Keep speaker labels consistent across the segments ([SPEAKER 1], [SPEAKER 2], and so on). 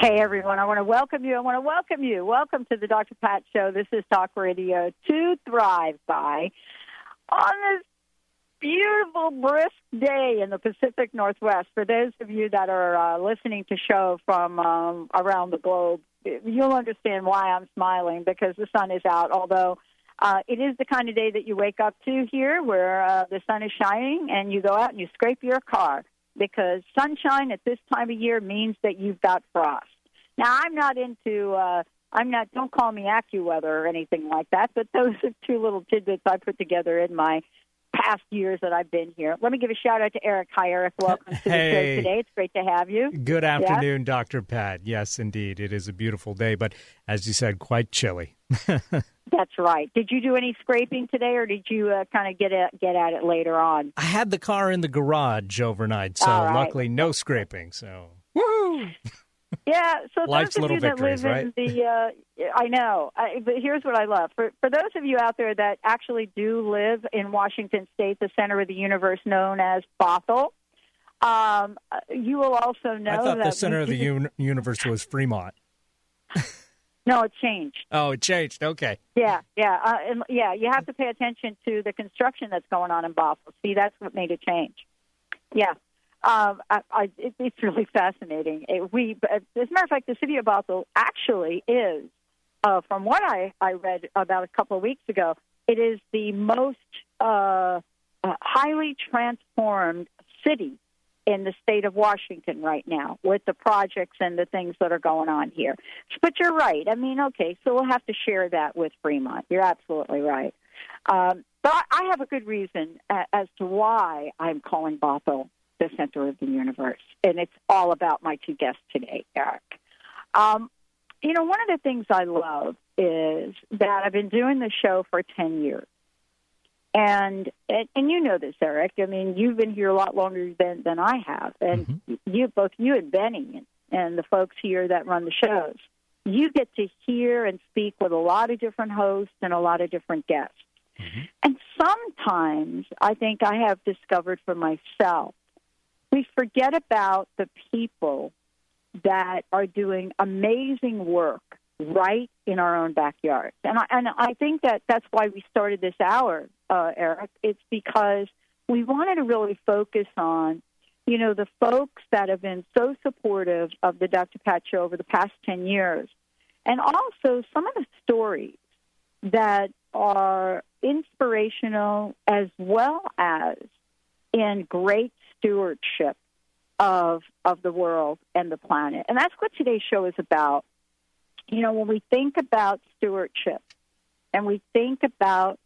[SPEAKER 1] Hey everyone, I want to welcome you. I want to welcome you. Welcome to the Dr. Pat Show. This is Talk Radio to Thrive by. On this beautiful, brisk day in the Pacific Northwest, for those of you that are uh, listening to show from um, around the globe, you'll understand why I'm smiling because the sun is out. Although uh, it is the kind of day that you wake up to here, where uh, the sun is shining, and you go out and you scrape your car because sunshine at this time of year means that you've got frost. Now, I'm not into, uh, I'm not, don't call me AccuWeather or anything like that, but those are two little tidbits I put together in my past years that I've been here. Let me give a shout out to Eric. Hi, Eric. Welcome to
[SPEAKER 2] hey.
[SPEAKER 1] the show today. It's great to have you.
[SPEAKER 2] Good afternoon, yeah? Dr. Pat. Yes, indeed. It is a beautiful day, but as you said, quite chilly.
[SPEAKER 1] That's right. Did you do any scraping today, or did you uh, kind of get at, get at it later on?
[SPEAKER 2] I had the car in the garage overnight, so
[SPEAKER 1] right.
[SPEAKER 2] luckily no scraping. So!
[SPEAKER 1] Yeah, so
[SPEAKER 2] Life's
[SPEAKER 1] those of you that
[SPEAKER 2] victories,
[SPEAKER 1] live
[SPEAKER 2] right?
[SPEAKER 1] in the, uh, I know, I, but here's what I love for for those of you out there that actually do live in Washington State, the center of the universe, known as Bothell. Um, you will also know
[SPEAKER 2] I thought
[SPEAKER 1] that
[SPEAKER 2] the center of the un- universe was Fremont.
[SPEAKER 1] no, it changed.
[SPEAKER 2] Oh, it changed. Okay.
[SPEAKER 1] Yeah, yeah, uh, and, yeah. You have to pay attention to the construction that's going on in Bothell. See, that's what made it change. Yeah. Um, I, I, it, it's really fascinating. It, we, as a matter of fact, the city of Bothell actually is, uh, from what I, I read about a couple of weeks ago, it is the most uh, uh, highly transformed city in the state of Washington right now with the projects and the things that are going on here. But you're right. I mean, okay, so we'll have to share that with Fremont. You're absolutely right. Um, but I have a good reason as to why I'm calling Bothell the center of the universe. And it's all about my two guests today, Eric. Um, you know, one of the things I love is that I've been doing the show for 10 years. And, and and you know this, Eric. I mean, you've been here a lot longer than than I have, and
[SPEAKER 2] mm-hmm.
[SPEAKER 1] you both you and Benny and, the folks here that run the shows. You get to hear and speak with a lot of different hosts and a lot of different guests.
[SPEAKER 2] Mm-hmm.
[SPEAKER 1] And sometimes I think I have discovered for myself we forget about the people that are doing amazing work right in our own backyard. And I, and I think that that's why we started this hour, uh, Eric. It's because we wanted to really focus on, you know, the folks that have been so supportive of the Dr. Pat Show over the past 10 years. And also some of the stories that are inspirational as well as in great stewardship of of the world and the planet. And that's what today's show is about. You know, when we think about stewardship and we think about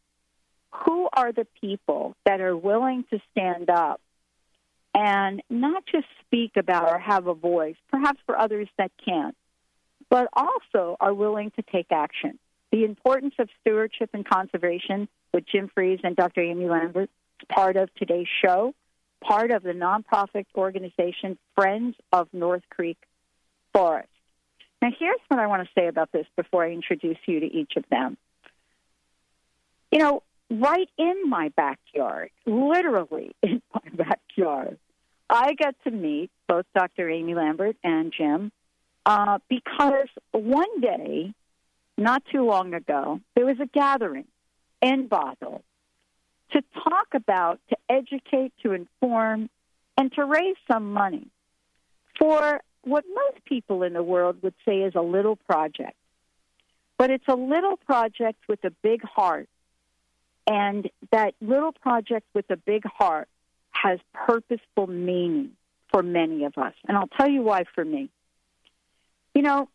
[SPEAKER 1] who are the people that are willing to stand up and not just speak about or have a voice, perhaps for others that can't, but also are willing to take action. The importance of stewardship and conservation with Jim Freese and Dr. Amy Lambert is part of today's show part of the nonprofit organization Friends of North Creek Forest. Now, here's what I want to say about this before I introduce you to each of them. You know, right in my backyard, literally in my backyard, I got to meet both Dr. Amy Lambert and Jim uh, because one day, not too long ago, there was a gathering in Bothell to talk about, to educate, to inform and to raise some money for what most people in the world would say is a little project. But it's a little project with a big heart. And that little project with a big heart has purposeful meaning for many of us. And I'll tell you why for me. You know,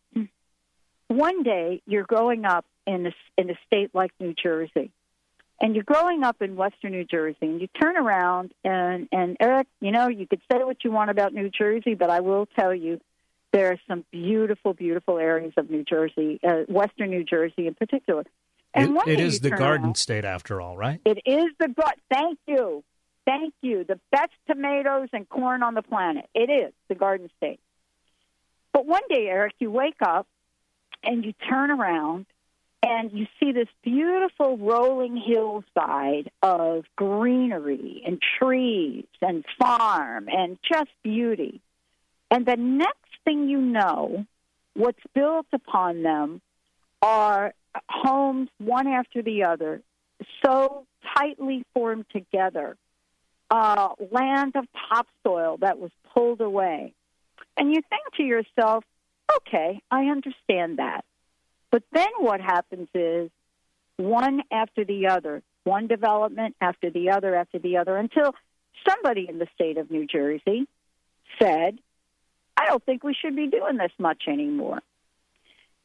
[SPEAKER 1] one day you're growing up in a, in a state like New Jersey, and you're growing up in Western New Jersey, and you turn around and and Eric, you know, you could say what you want about New Jersey, but I will tell you, there are some beautiful, beautiful areas of New Jersey, uh, Western New Jersey in particular.
[SPEAKER 2] And it, it is the Garden around, State, after all, right?
[SPEAKER 1] It is the Thank you, thank you. The best tomatoes and corn on the planet. It is the Garden State. But one day, Eric, you wake up and you turn around and you see this beautiful rolling hillside of greenery and trees and farm and just beauty. And the next thing you know, what's built upon them are homes one after the other, so tightly formed together, uh, land of topsoil that was pulled away. And you think to yourself, okay, I understand that. But then what happens is one after the other, one development after the other after the other, until somebody in the state of New Jersey said, I don't think we should be doing this much anymore.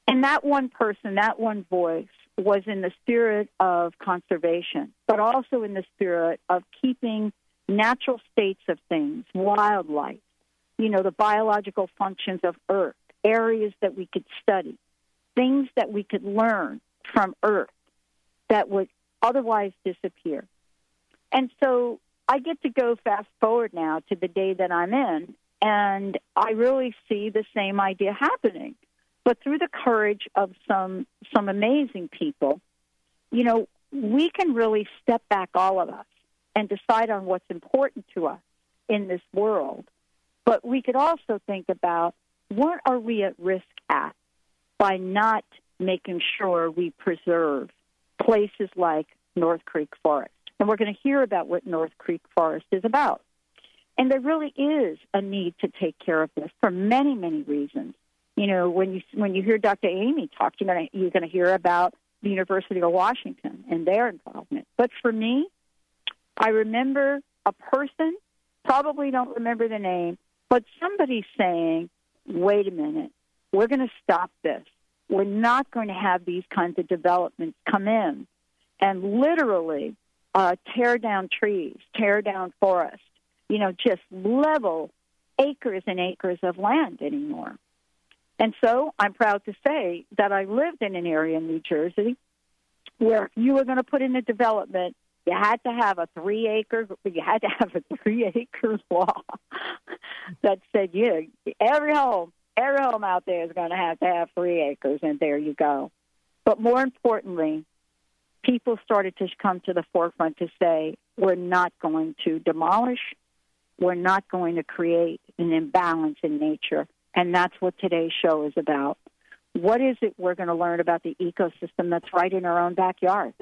[SPEAKER 1] And that one person, that one voice, was in the spirit of conservation, but also in the spirit of keeping natural states of things, wildlife, you know, the biological functions of Earth, areas that we could study, things that we could learn from Earth that would otherwise disappear. And so I get to go fast forward now to the day that I'm in, and I really see the same idea happening. But through the courage of some some amazing people, you know, we can really step back all of us and decide on what's important to us in this world. But we could also think about what are we at risk at by not making sure we preserve places like North Creek Forest. And we're going to hear about what North Creek Forest is about. And there really is a need to take care of this for many, many reasons. You know, when you when you hear Dr. Amy talk, you're going you're going to hear about the University of Washington and their involvement. But for me, I remember a person, probably don't remember the name, but somebody saying, wait a minute, we're going to stop this. We're not going to have these kinds of developments come in and literally uh, tear down trees, tear down forests, you know, just level acres and acres of land anymore. And so I'm proud to say that I lived in an area in New Jersey where if you were going to put in a development you had to have a three acre you had to have a three acre law that said you know, every home every home out there is going to have to have three acres and there you go. But more importantly people started to come to the forefront to say we're not going to demolish. We're not going to create an imbalance in nature. And that's what today's show is about. What is it we're going to learn about the ecosystem that's right in our own backyard?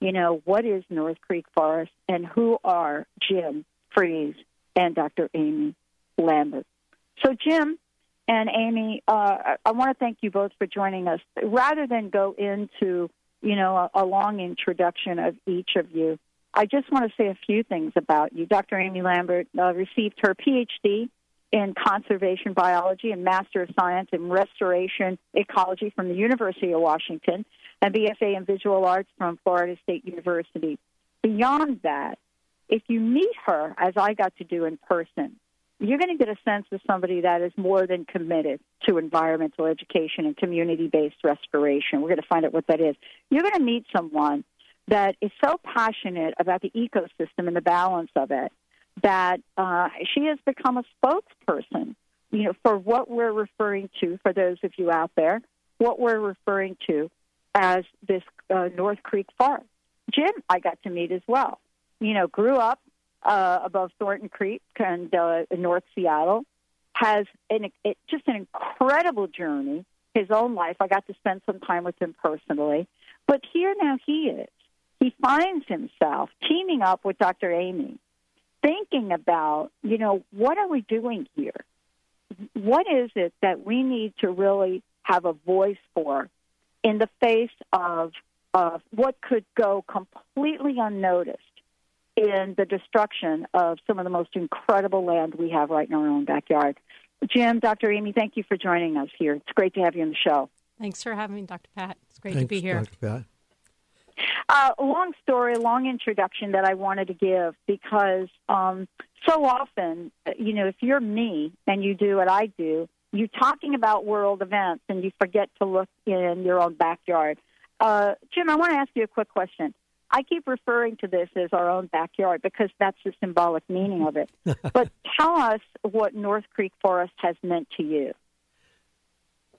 [SPEAKER 1] You know, what is North Creek Forest? And who are Jim Freese and Dr. Amy Lambert. So, Jim and Amy, uh, I want to thank you both for joining us. Rather than go into, you know, a, a long introduction of each of you, I just want to say a few things about you. Dr. Amy Lambert uh, received her PhD in conservation biology and Master of Science in restoration ecology from the University of Washington and BFA in visual arts from Florida State University. Beyond that, if you meet her, as I got to do in person, you're going to get a sense of somebody that is more than committed to environmental education and community based restoration. We're going to find out what that is. You're going to meet someone that is so passionate about the ecosystem and the balance of it that uh, she has become a spokesperson, you know, for what we're referring to, for those of you out there, what we're referring to as this uh, North Creek Forest. Jim, I got to meet as well. You know, grew up uh, above Thornton Creek and uh, North Seattle. Has an, it, just an incredible journey. His own life. I got to spend some time with him personally. But here now he is. He finds himself teaming up with Dr. Amy thinking about, you know, what are we doing here? What is it that we need to really have a voice for in the face of of what could go completely unnoticed in the destruction of some of the most incredible land we have right in our own backyard. Jim, Dr. Amy, thank you for joining us here. It's great to have you on the show.
[SPEAKER 3] Thanks for having me, Dr. Pat. It's great
[SPEAKER 4] Thanks,
[SPEAKER 3] to be here.
[SPEAKER 4] Dr. Pat.
[SPEAKER 1] Uh, long story, long introduction that I wanted to give because um, so often, you know, if you're me and you do what I do, you're talking about world events and you forget to look in your own backyard. Uh, Jim, I want to ask you a quick question. I keep referring to this as our own backyard because that's the symbolic meaning of it. but tell us what North Creek Forest has meant to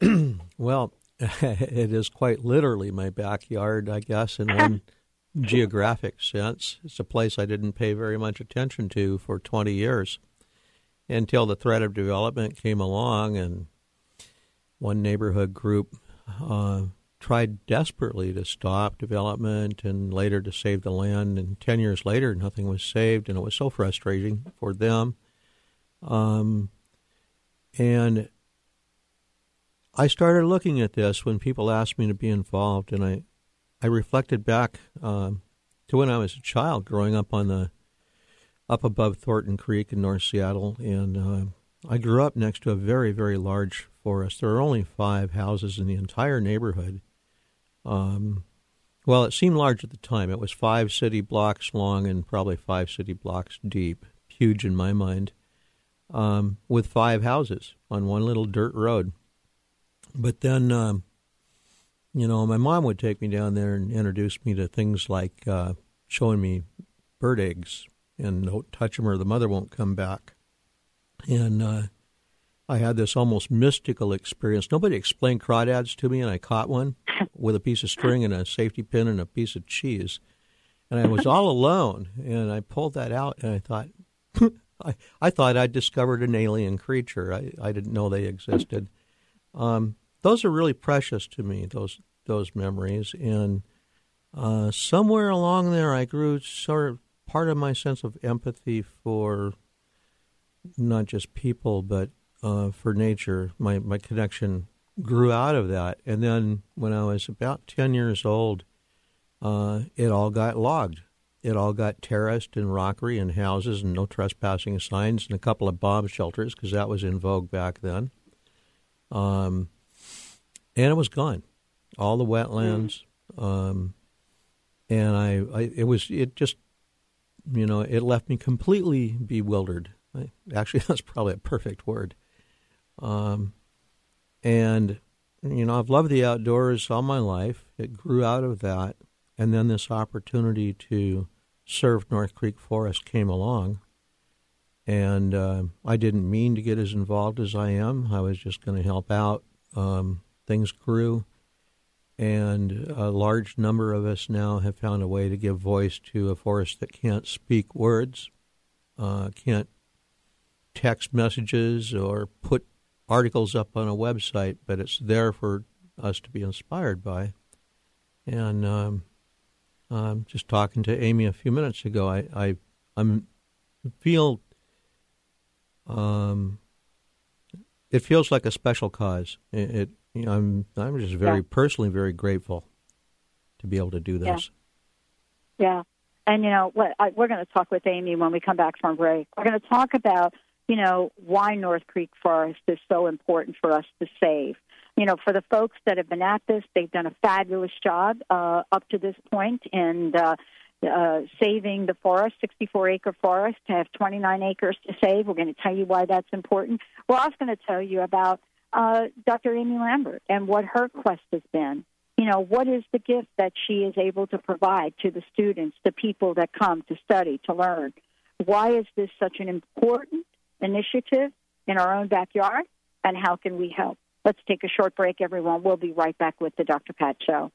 [SPEAKER 1] you.
[SPEAKER 4] well, it is quite literally my backyard, I guess, in one geographic sense. It's a place I didn't pay very much attention to for 20 years until the threat of development came along and one neighborhood group uh, tried desperately to stop development and later to save the land. And 10 years later, nothing was saved, and it was so frustrating for them. Um, and I started looking at this when people asked me to be involved, and I, I reflected back um, to when I was a child, growing up on the up above Thornton Creek in North Seattle, and uh, I grew up next to a very, very large forest. There are only five houses in the entire neighborhood, um, well, it seemed large at the time. It was five city blocks long and probably five city blocks deep, huge in my mind, um, with five houses on one little dirt road. But then, um, you know, my mom would take me down there and introduce me to things like uh, showing me bird eggs and don't touch them or the mother won't come back. And uh, I had this almost mystical experience. Nobody explained crawdads to me, and I caught one with a piece of string and a safety pin and a piece of cheese. And I was all alone, and I pulled that out, and I thought, I, I thought I'd discovered an alien creature. I, I didn't know they existed. Um, those are really precious to me. Those those memories, and uh, somewhere along there, I grew sort of part of my sense of empathy for not just people, but uh, for nature. My my connection grew out of that, and then when I was about ten years old, uh, it all got logged. It all got terraced and rockery and houses and no trespassing signs and a couple of bomb shelters because that was in vogue back then. Um, and it was gone, all the wetlands. Um, and I, I, it was, it just, you know, it left me completely bewildered. I, actually, that's probably a perfect word. Um, and, you know, I've loved the outdoors all my life. It grew out of that. And then this opportunity to serve North Creek Forest came along. And uh, I didn't mean to get as involved as I am. I was just going to help out. Um, things grew. And a large number of us now have found a way to give voice to a forest that can't speak words, uh, can't text messages or put articles up on a website, but it's there for us to be inspired by. And um, um, just talking to Amy a few minutes ago, I, I I'm feel um, it feels like a special cause. It, it you know, I'm I'm just very yeah. personally very grateful to be able to do this.
[SPEAKER 1] Yeah, yeah. and you know what? I, we're going to talk with Amy when we come back from break. We're going to talk about you know, why North Creek Forest is so important for us to save. You know, for the folks that have been at this, they've done a fabulous job uh, up to this point in uh, uh, saving the forest, 64 acre forest, to have 29 acres to save. We're going to tell you why that's important. We're also going to tell you about uh, Dr. Amy Lambert and what her quest has been. You know, what is the gift that she is able to provide to the students, the people that come to study, to learn? Why is this such an important initiative in our own backyard, and how can we help? Let's take a short break, everyone. We'll be right back with the Dr. Pat Show.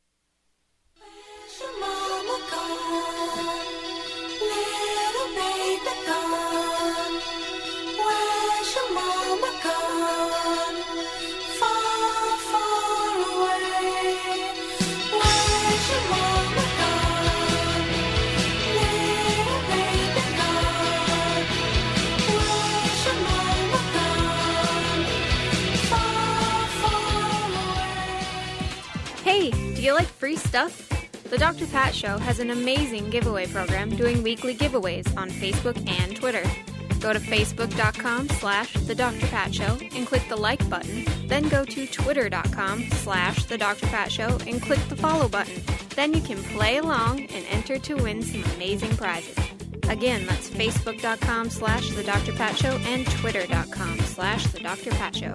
[SPEAKER 5] Stuff? The Dr. Pat Show has an amazing giveaway program doing weekly giveaways on Facebook and Twitter. Go to facebook.com slash the Dr. Pat Show and click the like button. Then go to twitter.com slash the Dr. Pat Show and click the follow button. Then you can play along and enter to win some amazing prizes. Again, that's facebook.com slash the Dr. Pat Show and twitter.com slash the Dr. Pat Show.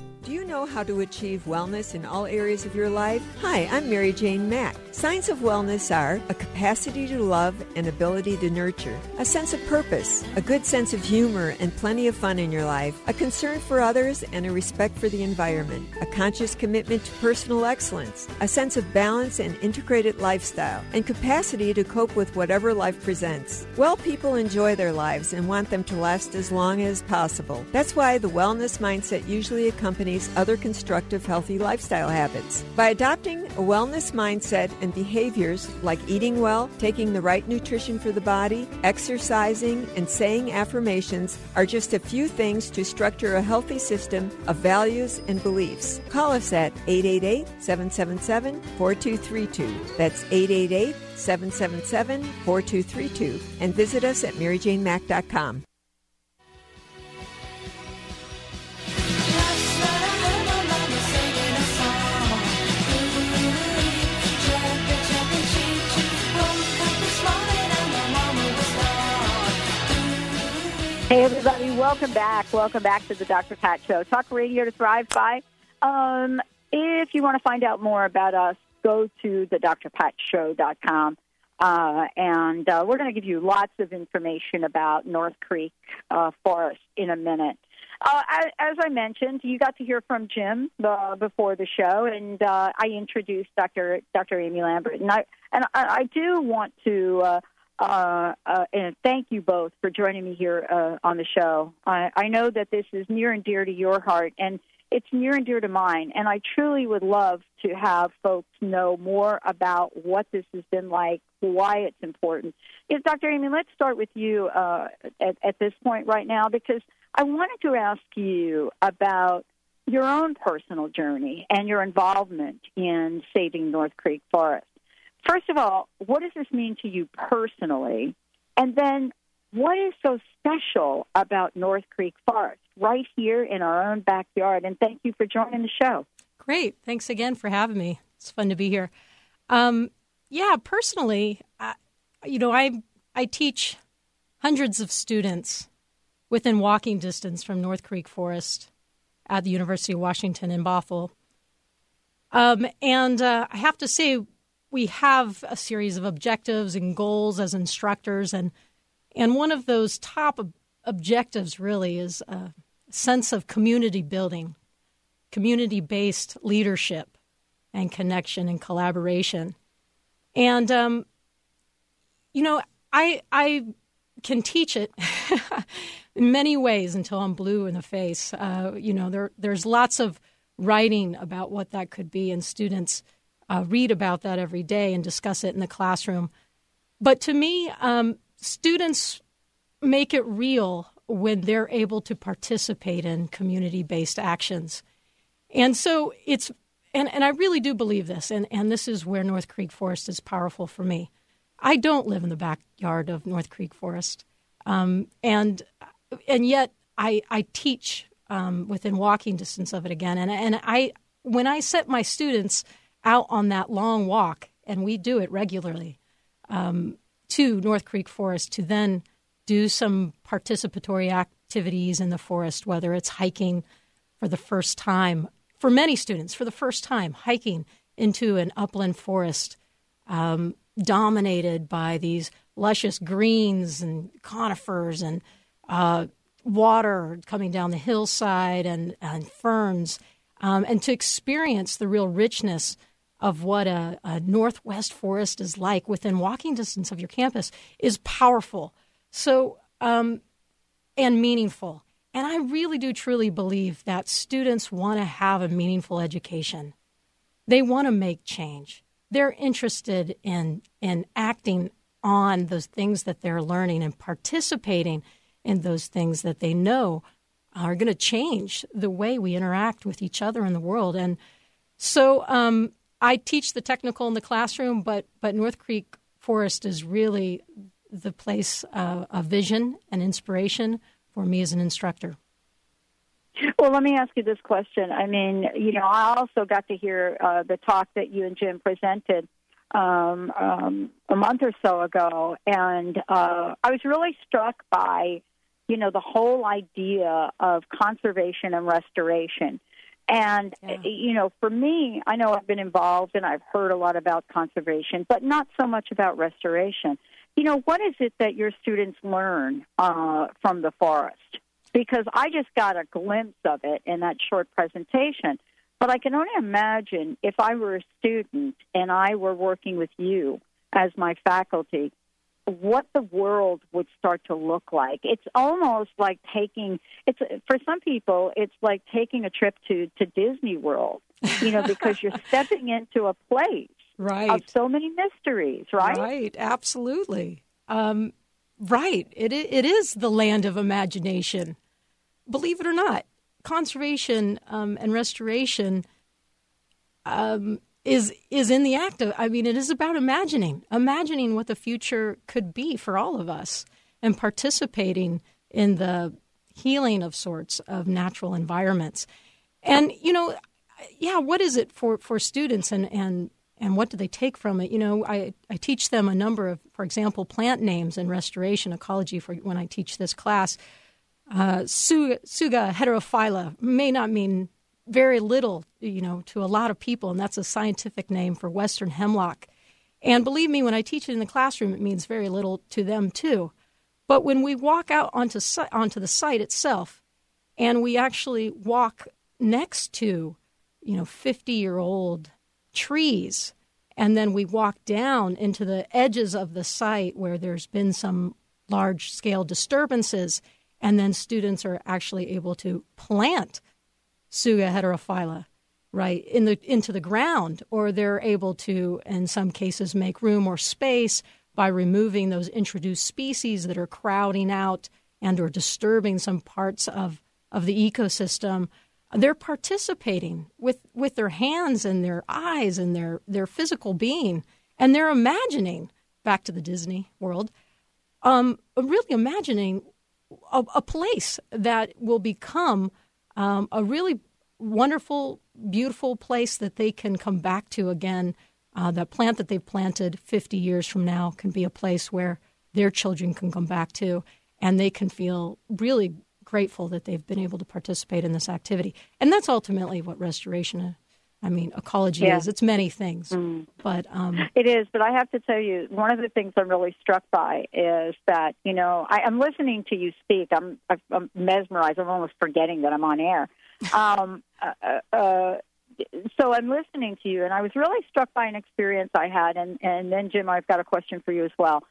[SPEAKER 6] Do you know how to achieve wellness in all areas of your life? Hi, I'm Mary Jane Mack. Signs of wellness are a capacity to love and ability to nurture, a sense of purpose, a good sense of humor and plenty of fun in your life, a concern for others and a respect for the environment, a conscious commitment to personal excellence, a sense of balance and integrated lifestyle, and capacity to cope with whatever life presents. Well people enjoy their lives and want them to last as long as possible. That's why the wellness mindset usually accompanies other constructive, healthy lifestyle habits. By adopting a wellness mindset and behaviors like eating well, taking the right nutrition for the body, exercising, and saying affirmations are just a few things to structure a healthy system of values and beliefs. Call us at 888 777 4232. That's 888 777 4232. And visit us at MaryJaneMack.com.
[SPEAKER 1] Hey, everybody, welcome back. Welcome back to the Dr. Pat Show. Talk radio to thrive by. Um, if you want to find out more about us, go to the drpatshow.com. Uh, and uh, we're going to give you lots of information about North Creek uh, Forest in a minute. Uh, as I mentioned, you got to hear from Jim uh, before the show, and uh, I introduced Dr. Dr. Amy Lambert, and I and I, I do want to uh, uh, and thank you both for joining me here uh, on the show. I, I know that this is near and dear to your heart, and it's near and dear to mine. And I truly would love to have folks know more about what this has been like, why it's important. Is Dr. Amy, let's start with you uh, at, at this point right now, because I wanted to ask you about your own personal journey and your involvement in saving North Creek Forest. First of all, what does this mean to you personally? And then, what is so special about North Creek Forest right here in our own backyard? And thank you for joining the show.
[SPEAKER 3] Great. Thanks again for having me. It's fun to be here. Um, yeah, personally, I, you know, I I teach hundreds of students within walking distance from North Creek Forest at the University of Washington in Bothell. Um, and uh, I have to say, we have a series of objectives and goals as instructors, and and one of those top ob- objectives really is a sense of community building, community based leadership, and connection and collaboration. And um, you know, I I can teach it in many ways until I'm blue in the face. Uh, you know, there there's lots of writing about what that could be, and students uh, read about that every day and discuss it in the classroom. But to me, um, students make it real when they're able to participate in community based actions. And so it's, and, and I really do believe this, and, and this is where North Creek Forest is powerful for me. I don't live in the backyard of North Creek Forest. Um, and, and yet I, I teach um, within walking distance of it again. And, and I, when I set my students out on that long walk, and we do it regularly, um, to North Creek Forest to then do some participatory activities in the forest, whether it's hiking for the first time, for many students, for the first time, hiking into an upland forest um, dominated by these luscious greens and conifers and uh, water coming down the hillside and, and ferns, um, and to experience the real richness of what a, a, northwest forest is like within walking distance of your campus is powerful. So, um, and meaningful. And I really do truly believe that students want to have a meaningful education. They want to make change. They're interested in in acting on those things that they're learning and participating in those things that they know are going to change the way we interact with each other in the world. And so um, I teach the technical in the classroom, but but North Creek Forest is really the place of vision and inspiration for me as an instructor.
[SPEAKER 1] Well, let me ask you this question. I mean, you know, I also got to hear uh, the talk that you and Jim presented um, um, a month or so ago, and uh, I was really struck by, you know, the whole idea of conservation and restoration. And, yeah. you know, for me, I know I've been involved and I've heard a lot about conservation, but not so much about restoration. You know, what is it that your students learn uh, from the forest? Because I just got a glimpse of it in that short presentation. But I can only imagine if I were a student and I were working with you as my faculty, what the world would start to look like. It's almost like taking it's for some people it's like taking a trip to to Disney World, you know, because you're stepping into a place
[SPEAKER 3] right.
[SPEAKER 1] of so many mysteries, right?
[SPEAKER 3] Right, absolutely. Um, right. It it is the land of imagination. Believe it or not, conservation um, and restoration um, is is in the act of I mean it is about imagining imagining what the future could be for all of us and participating in the healing of sorts of natural environments. And you know yeah what is it for for students and and and what do they take from it? You know I, I teach them a number of for example plant names and restoration ecology for when I teach this class. Uh, Tsuga, Tsuga heterophylla may not mean very little, you know, to a lot of people, and that's a scientific name for western hemlock. And believe me, when I teach it in the classroom, it means very little to them too. But when we walk out onto onto the site itself, and we actually walk next to, you know, fifty-year-old trees, and then we walk down into the edges of the site where there's been some large-scale disturbances, and then students are actually able to plant Tsuga heterophylla right in the into the ground or they're able to in some cases make room or space by removing those introduced species that are crowding out and or disturbing some parts of of the ecosystem. They're participating with with their hands and their eyes and their their physical being and they're imagining back to the disney world um, really imagining a, a place that will become um, a really wonderful, beautiful place that they can come back to again. Uh, that plant that they've planted 50 years from now can be a place where their children can come back to and they can feel really grateful that they've been able to participate in this activity. And that's ultimately what restoration, I mean, ecology yeah. is. It's many things, mm. but um,
[SPEAKER 1] it is. But I have to tell you, one of the things I'm really struck by is that you know I, am listening to you speak. I'm, I'm mesmerized. I'm almost forgetting that I'm on air. Um, uh, uh, uh, so I'm listening to you, and I was really struck by an experience I had, and and then Jim, I've got a question for you as well.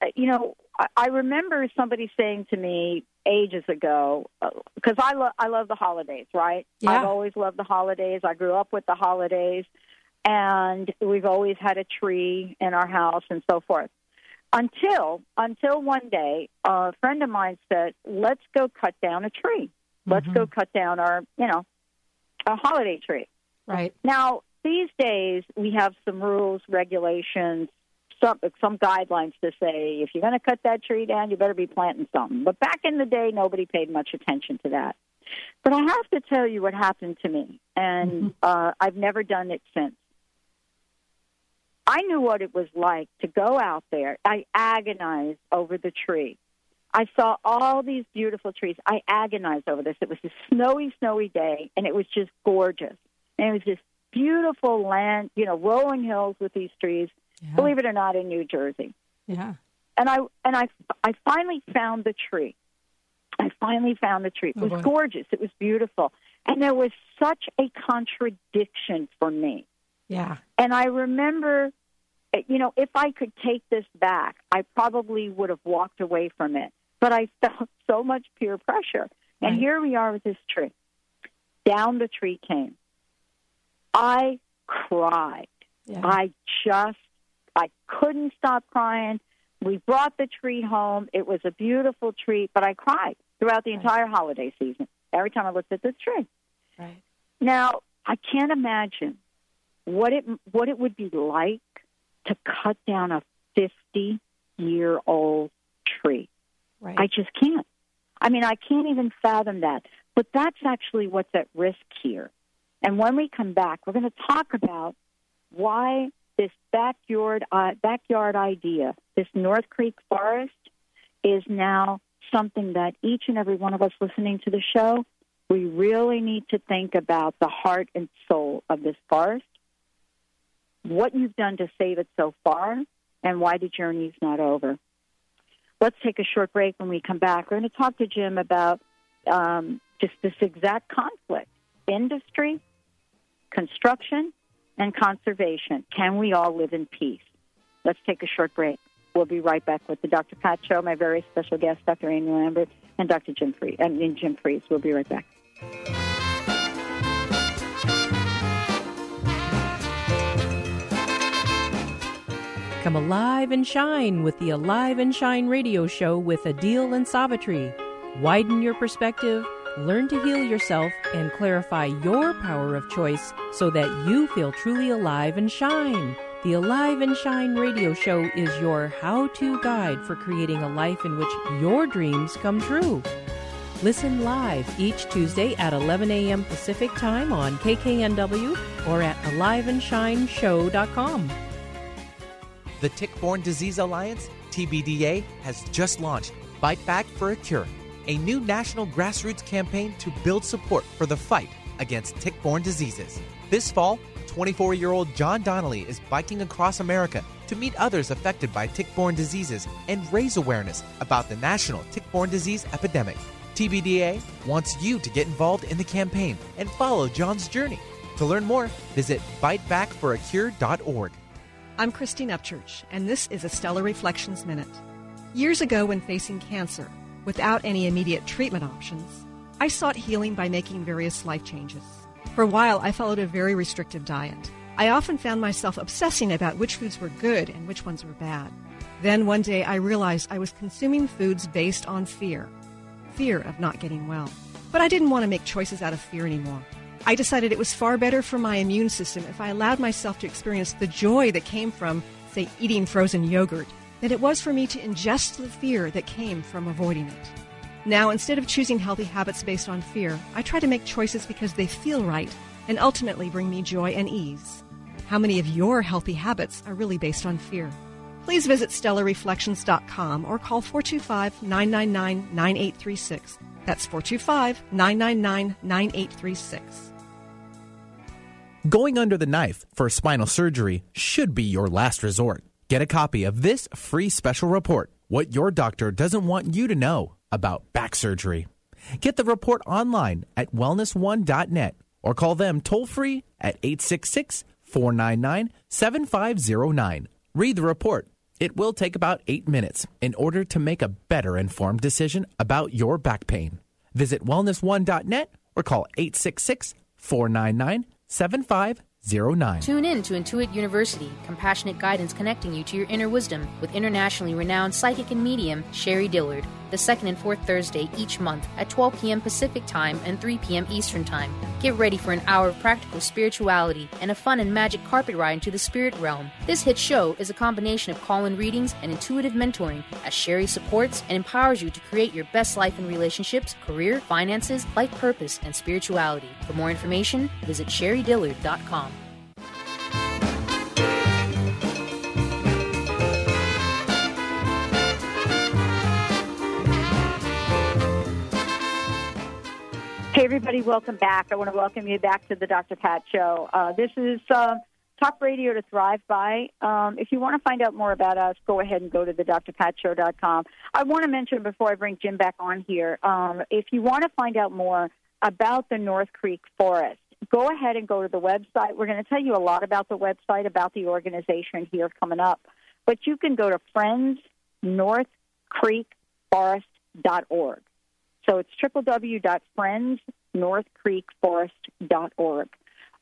[SPEAKER 1] Uh, you know, I, I remember somebody saying to me ages ago, because uh, I love I love the holidays, right?
[SPEAKER 3] Yeah.
[SPEAKER 1] I've always loved the holidays. I grew up with the holidays, and we've always had a tree in our house and so forth. Until until one day, a friend of mine said, "Let's go cut down a tree. Let's
[SPEAKER 3] Mm-hmm.
[SPEAKER 1] go cut down our, you know, a holiday tree."
[SPEAKER 3] Right.
[SPEAKER 1] Now, these days we have some rules, regulations, some some guidelines to say if you're going to cut that tree down, you better be planting something. But back in the day, nobody paid much attention to that. But I have to tell you what happened to me, and uh, I've never done it since. I knew what it was like to go out there. I agonized over the tree. I saw all these beautiful trees. I agonized over this. It was a snowy, snowy day, and it was just gorgeous. And it was this beautiful land, you know, rolling hills with these trees.
[SPEAKER 3] Yeah.
[SPEAKER 1] Believe it or not, in New Jersey.
[SPEAKER 3] Yeah.
[SPEAKER 1] And I and I I finally found the tree. I finally found the tree. It
[SPEAKER 3] Oh,
[SPEAKER 1] was
[SPEAKER 3] boy.
[SPEAKER 1] gorgeous. It was beautiful, and there was such a contradiction for me.
[SPEAKER 3] Yeah.
[SPEAKER 1] And I remember, eh, you know, if I could take this back, I probably would have walked away from it. But I felt so much peer pressure. And
[SPEAKER 3] Right.
[SPEAKER 1] here we are with this tree. Down the tree came. I cried.
[SPEAKER 3] Yeah.
[SPEAKER 1] I just, I couldn't stop crying. We brought the tree home. It was a beautiful tree, but I cried throughout the
[SPEAKER 3] Right.
[SPEAKER 1] entire holiday season. Every time I looked at this tree.
[SPEAKER 3] Right.
[SPEAKER 1] Now, I can't imagine what it what it would be like to cut down a 50 year old tree.
[SPEAKER 3] Right.
[SPEAKER 1] I just can't. I mean, I can't even fathom that. But that's actually what's at risk here. And when we come back, we're going to talk about why this backyard uh, backyard idea, this North Creek forest, is now something that each and every one of us listening to the show, we really need to think about the heart and soul of this forest, what you've done to save it so far, and why the journey is not over. Let's take a short break. When we come back, we're going to talk to Jim about um, just this exact conflict industry, construction, and conservation. Can we all live in peace? Let's take a short break. We'll be right back with the Dr. Pat Show, my very special guest, Dr. Amy Lambert, and Dr. Jim Freese. And Jim Freese. We'll be right back.
[SPEAKER 7] Come alive and shine with the Alive and Shine radio show with Adil and Savitri. Widen your perspective, learn to heal yourself, and clarify your power of choice so that you feel truly alive and shine. The Alive and Shine radio show is your how to guide for creating a life in which your dreams come true. Listen live each Tuesday at 11 a.m. Pacific Time on KKNW or at aliveandshineshow.com.
[SPEAKER 8] The Tick-Borne Disease Alliance, TBDA, has just launched Bite Back for a Cure, a new national grassroots campaign to build support for the fight against tick-borne diseases. This fall, 24-year-old John Donnelly is biking across America to meet others affected by tick-borne diseases and raise awareness about the national tick-borne disease epidemic. TBDA wants you to get involved in the campaign and follow John's journey. To learn more, visit bitebackforacure.org.
[SPEAKER 9] I'm Christine Upchurch, and this is a Stellar Reflections Minute. Years ago, when facing cancer, without any immediate treatment options, I sought healing by making various life changes. For a while, I followed a very restrictive diet. I often found myself obsessing about which foods were good and which ones were bad. Then one day, I realized I was consuming foods based on fear fear of not getting well. But I didn't want to make choices out of fear anymore. I decided it was far better for my immune system if I allowed myself to experience the joy that came from, say, eating frozen yogurt, than it was for me to ingest the fear that came from avoiding it. Now, instead of choosing healthy habits based on fear, I try to make choices because they feel right and ultimately bring me joy and ease. How many of your healthy habits are really based on fear? Please visit stellarreflections.com or call 425 999 9836. That's 425 999 9836.
[SPEAKER 8] Going under the knife for spinal surgery should be your last resort. Get a copy of this free special report What Your Doctor Doesn't Want You to Know About Back Surgery. Get the report online at wellness1.net or call them toll free at 866 499 7509. Read the report. It will take about eight minutes in order to make a better informed decision about your back pain. Visit wellness1.net or call 866 499 09.
[SPEAKER 10] Tune in to Intuit University, compassionate guidance connecting you to your inner wisdom with internationally renowned psychic and medium Sherry Dillard, the second and fourth Thursday each month at 12 p.m. Pacific Time and 3 p.m. Eastern Time. Get ready for an hour of practical spirituality and a fun and magic carpet ride into the spirit realm. This hit show is a combination of call in readings and intuitive mentoring as Sherry supports and empowers you to create your best life in relationships, career, finances, life purpose, and spirituality. For more information, visit sherrydillard.com.
[SPEAKER 1] Hey, everybody, welcome back. I want to welcome you back to the Dr. Pat Show. Uh, this is uh, Talk Radio to Thrive By. Um, if you want to find out more about us, go ahead and go to the drpatshow.com. I want to mention before I bring Jim back on here um, if you want to find out more about the North Creek Forest, go ahead and go to the website. We're going to tell you a lot about the website, about the organization here coming up. But you can go to friendsnorthcreekforest.org. So it's www.friendsnorthcreekforest.org.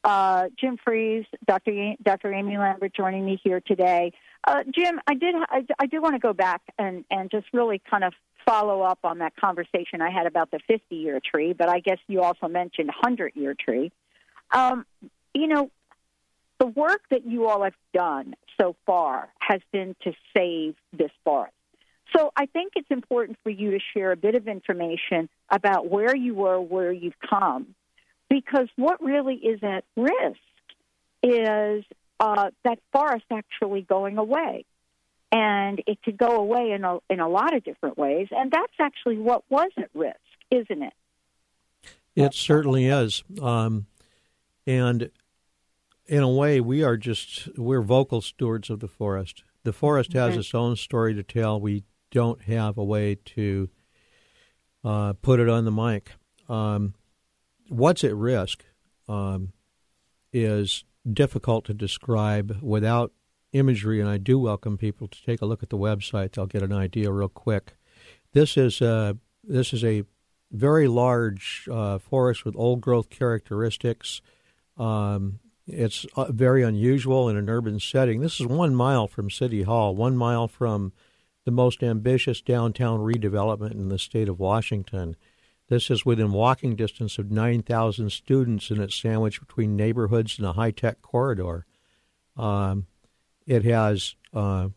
[SPEAKER 1] Uh, Jim Freese, Dr. A- Dr. Amy Lambert joining me here today. Uh, Jim, I did I, I do want to go back and, and just really kind of follow up on that conversation I had about the 50 year tree, but I guess you also mentioned 100 year tree. Um, you know, the work that you all have done so far has been to save this forest. So I think it's important for you to share a bit of information about where you were, where you've come, because what really is at risk is uh, that forest actually going away. And it could go away in a, in a lot of different ways. And that's actually what was at risk, isn't it?
[SPEAKER 4] It certainly is. Um, and in a way, we are just, we're vocal stewards of the forest. The forest has
[SPEAKER 1] Okay.
[SPEAKER 4] its own story to tell. We don't have a way to uh, put it on the mic. Um, what's at risk um, is difficult to describe without imagery, and I do welcome people to take a look at the website. They'll get an idea real quick. This is a, this is a very large uh, forest with old growth characteristics. Um, it's uh, very unusual in an urban setting. This is one mile from City Hall, one mile from the most ambitious downtown redevelopment in the state of Washington. This is within walking distance of 9,000 students, and it's sandwiched between neighborhoods and a high tech corridor. Um, it has uh,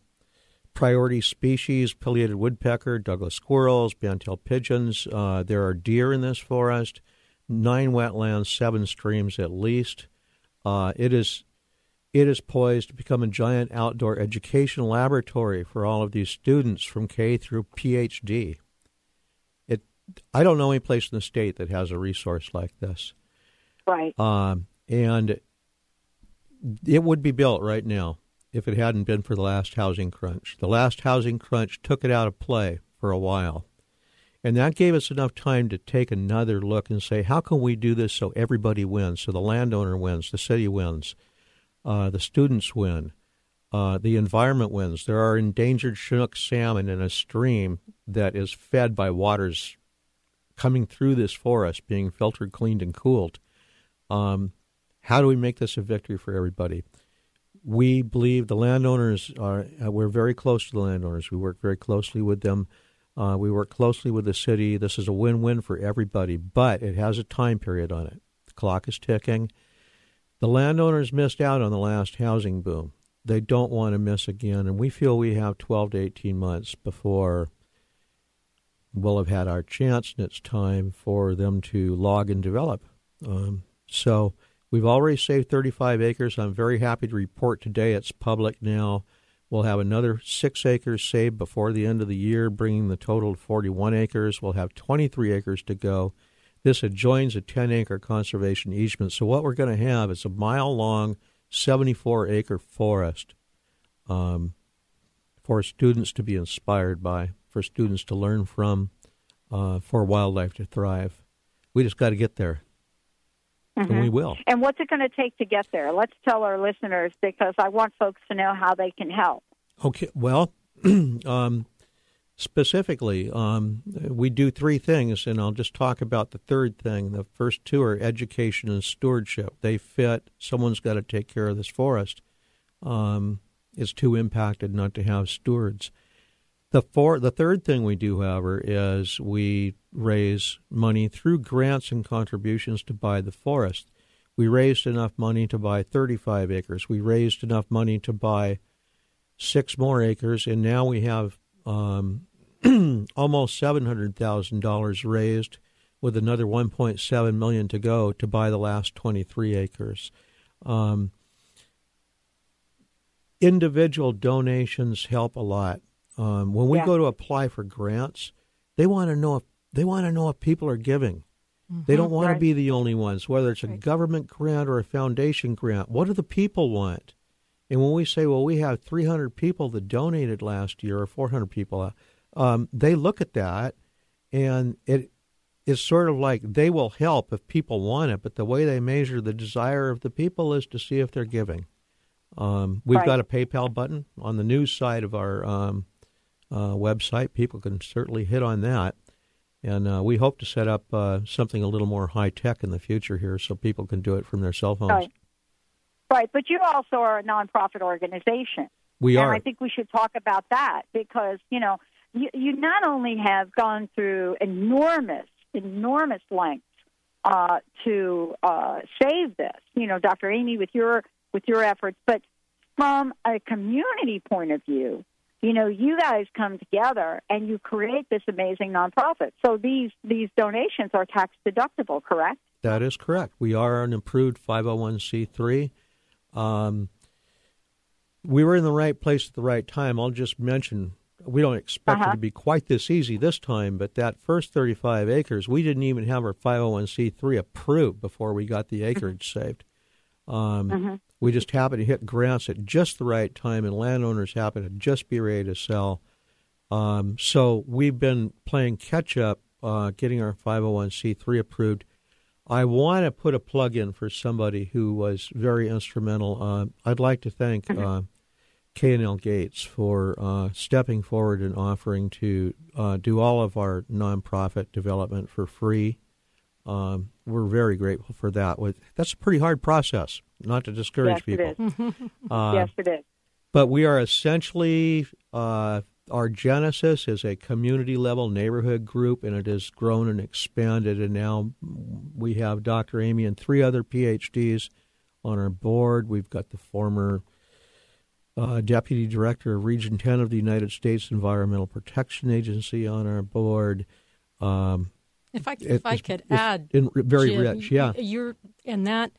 [SPEAKER 4] priority species pileated woodpecker, Douglas squirrels, band-tail pigeons. Uh, there are deer in this forest, nine wetlands, seven streams at least. Uh, it is it is poised to become a giant outdoor education laboratory for all of these students from K through PhD. It I don't know any place in the state that has a resource like this.
[SPEAKER 1] Right.
[SPEAKER 4] Um, and it would be built right now if it hadn't been for the last housing crunch. The last housing crunch took it out of play for a while. And that gave us enough time to take another look and say, how can we do this so everybody wins? So the landowner wins, the city wins, uh, the students win, uh, the environment wins. There are endangered Chinook salmon in a stream that is fed by waters coming through this forest, being filtered, cleaned, and cooled. Um, how do we make this a victory for everybody? We believe the landowners are, uh, we're very close to the landowners. We work very closely with them. Uh, we work closely with the city. This is a win win for everybody, but it has a time period on it. The clock is ticking. The landowners missed out on the last housing boom. They don't want to miss again, and we feel we have 12 to 18 months before we'll have had our chance, and it's time for them to log and develop. Um, so we've already saved 35 acres. I'm very happy to report today it's public now. We'll have another six acres saved before the end of the year, bringing the total to 41 acres. We'll have 23 acres to go. This adjoins a 10 acre conservation easement. So, what we're going to have is a mile long, 74 acre forest um, for students to be inspired by, for students to learn from, uh, for wildlife to thrive. We just got to get there. And we
[SPEAKER 1] Mhm.
[SPEAKER 4] will.
[SPEAKER 1] And what's it going to take to get there? Let's tell our listeners because I want folks to know how they can help.
[SPEAKER 4] Okay, well, um, specifically, um, we do three things, and I'll just talk about the third thing. The first two are education and stewardship. They fit. Someone's got to take care of this forest. Um, it's too impacted not to have stewards. The four, the third thing we do, however, is we raise money through grants and contributions to buy the forest. We raised enough money to buy 35 acres. We raised enough money to buy six more acres, and now we have um, almost seven hundred thousand dollars raised, with another one point seven million to go to buy the last twenty three acres. Um, individual donations help a lot. Um, when we
[SPEAKER 1] Yeah.
[SPEAKER 4] go to apply for grants, they want to know if they want to know if people are giving. They don't want
[SPEAKER 1] Right.
[SPEAKER 4] to be the only ones, whether it's a government grant or a foundation grant. What do the people want? And when we say, well, we have 300 people that donated last year or 400 people, um, they look at that and it is sort of like they will help if people want it, but the way they measure the desire of the people is to see if they're giving. Um, we've
[SPEAKER 1] Right.
[SPEAKER 4] got a PayPal button on the news side of our um, uh, website. People can certainly hit on that. And uh, we hope to set up uh, something a little more high tech in the future here so people can do it from their cell phones.
[SPEAKER 1] Right. Right, but you also are a nonprofit organization.
[SPEAKER 4] We
[SPEAKER 1] and
[SPEAKER 4] are.
[SPEAKER 1] I think we should talk about that because, you know, you, you not only have gone through enormous, enormous lengths uh, to uh, save this, you know, Dr. Amy, with your with your efforts, but from a community point of view, you know, you guys come together and you create this amazing nonprofit. So these these donations are tax deductible, correct?
[SPEAKER 4] That is correct. We are an approved 501c3. Um, we were in the right place at the right time. I'll just mention we don't expect
[SPEAKER 1] Uh-huh.
[SPEAKER 4] it to be quite this easy this time, but that first 35 acres, we didn't even have our 501c3 approved before we got the acreage saved. Um,
[SPEAKER 1] Mhm.
[SPEAKER 4] We just happened to hit grants at just the right time, and landowners happened to just be ready to sell. Um, so we've been playing catch up, uh, getting our 501c3 approved. I want to put a plug in for somebody who was very instrumental. Uh, I'd like to thank uh, K&L Gates for uh, stepping forward and offering to uh, do all of our nonprofit development for free. Um, we're very grateful for that. That's a pretty hard process, not to discourage
[SPEAKER 1] yes,
[SPEAKER 4] people.
[SPEAKER 1] It.
[SPEAKER 4] Uh,
[SPEAKER 1] yes, it is.
[SPEAKER 4] But we are essentially uh, our genesis is a community level neighborhood group, and it has grown and expanded. And now we have Dr. Amy and three other PhDs on our board. We've got the former uh, deputy director of Region 10 of the United States Environmental Protection Agency on our board. Um,
[SPEAKER 3] If I,
[SPEAKER 4] it-
[SPEAKER 3] I could
[SPEAKER 4] it's
[SPEAKER 3] add,
[SPEAKER 4] in- very
[SPEAKER 3] Jim,
[SPEAKER 4] rich, yeah.
[SPEAKER 3] You're in that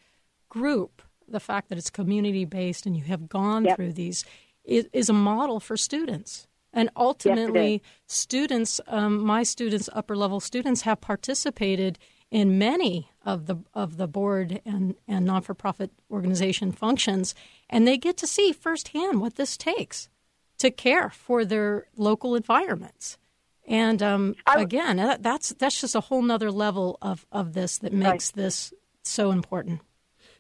[SPEAKER 3] group. The fact that it's community based and you have gone
[SPEAKER 1] Yep.
[SPEAKER 3] through these is, is a model for students. And ultimately, students, um, my students, upper level students, have participated in many of the of the board and and non for profit organization functions, and they get to see firsthand what this takes to care for their local environments. And um, again, that, that's that's just a whole nother level of, of this that makes this so important.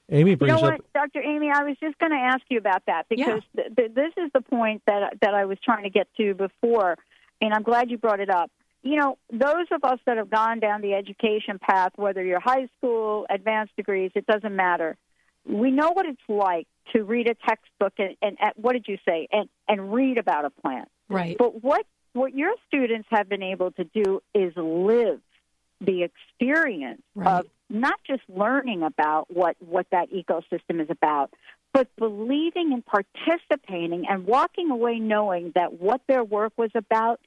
[SPEAKER 4] Amy
[SPEAKER 1] You
[SPEAKER 4] brings
[SPEAKER 1] know
[SPEAKER 4] up
[SPEAKER 1] what, Dr. Amy? I was just going to ask you about that because th- th- this is the point that that I was trying to get to before, and I'm glad you brought it up. You know, those of us that have gone down the education path, whether you're high school, advanced degrees, it doesn't matter. We know what it's like to read a textbook and, and, and what did you say? And and read about a plant.
[SPEAKER 3] Right.
[SPEAKER 1] But what what your students have been able to do is live the experience of not just learning about what, what that ecosystem is about, but believing and participating and walking away knowing that what their work was about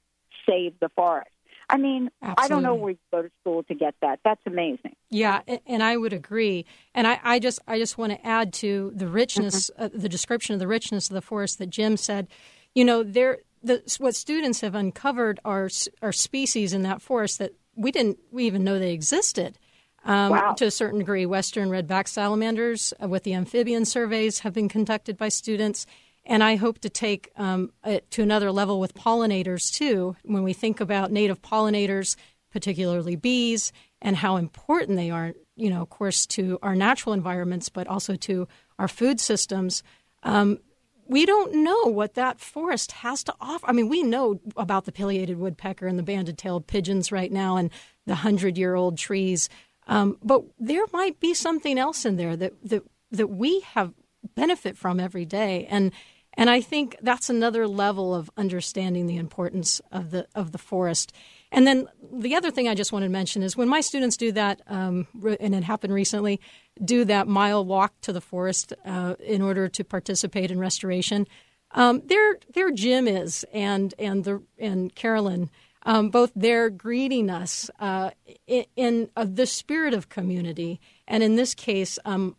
[SPEAKER 1] saved the forest. I mean, I don't know where you go to school to get that. That's amazing.
[SPEAKER 3] Yeah, and I would agree. And I, I just I just want to add to the richness, uh, the description of the richness of the forest that Jim said. You know, there the what students have uncovered are are species in that forest that we didn't we even know they existed. Um,
[SPEAKER 1] Wow.
[SPEAKER 3] To a certain degree, western redback salamanders uh, with the amphibian surveys have been conducted by students. And I hope to take um, it to another level with pollinators too. When we think about native pollinators, particularly bees, and how important they are, you know, of course, to our natural environments, but also to our food systems. Um, we don't know what that forest has to offer. I mean, we know about the pileated woodpecker and the banded tailed pigeons right now and the hundred year old trees. Um, but there might be something else in there that, that, that we have benefit from every day. And, and I think that's another level of understanding the importance of the, of the forest. And then the other thing I just wanted to mention is when my students do that, um, and it happened recently, do that mile walk to the forest uh, in order to participate in restoration. Um, their their Jim is and and the and Carolyn um, both there greeting us uh, in, in uh, the spirit of community, and in this case, um,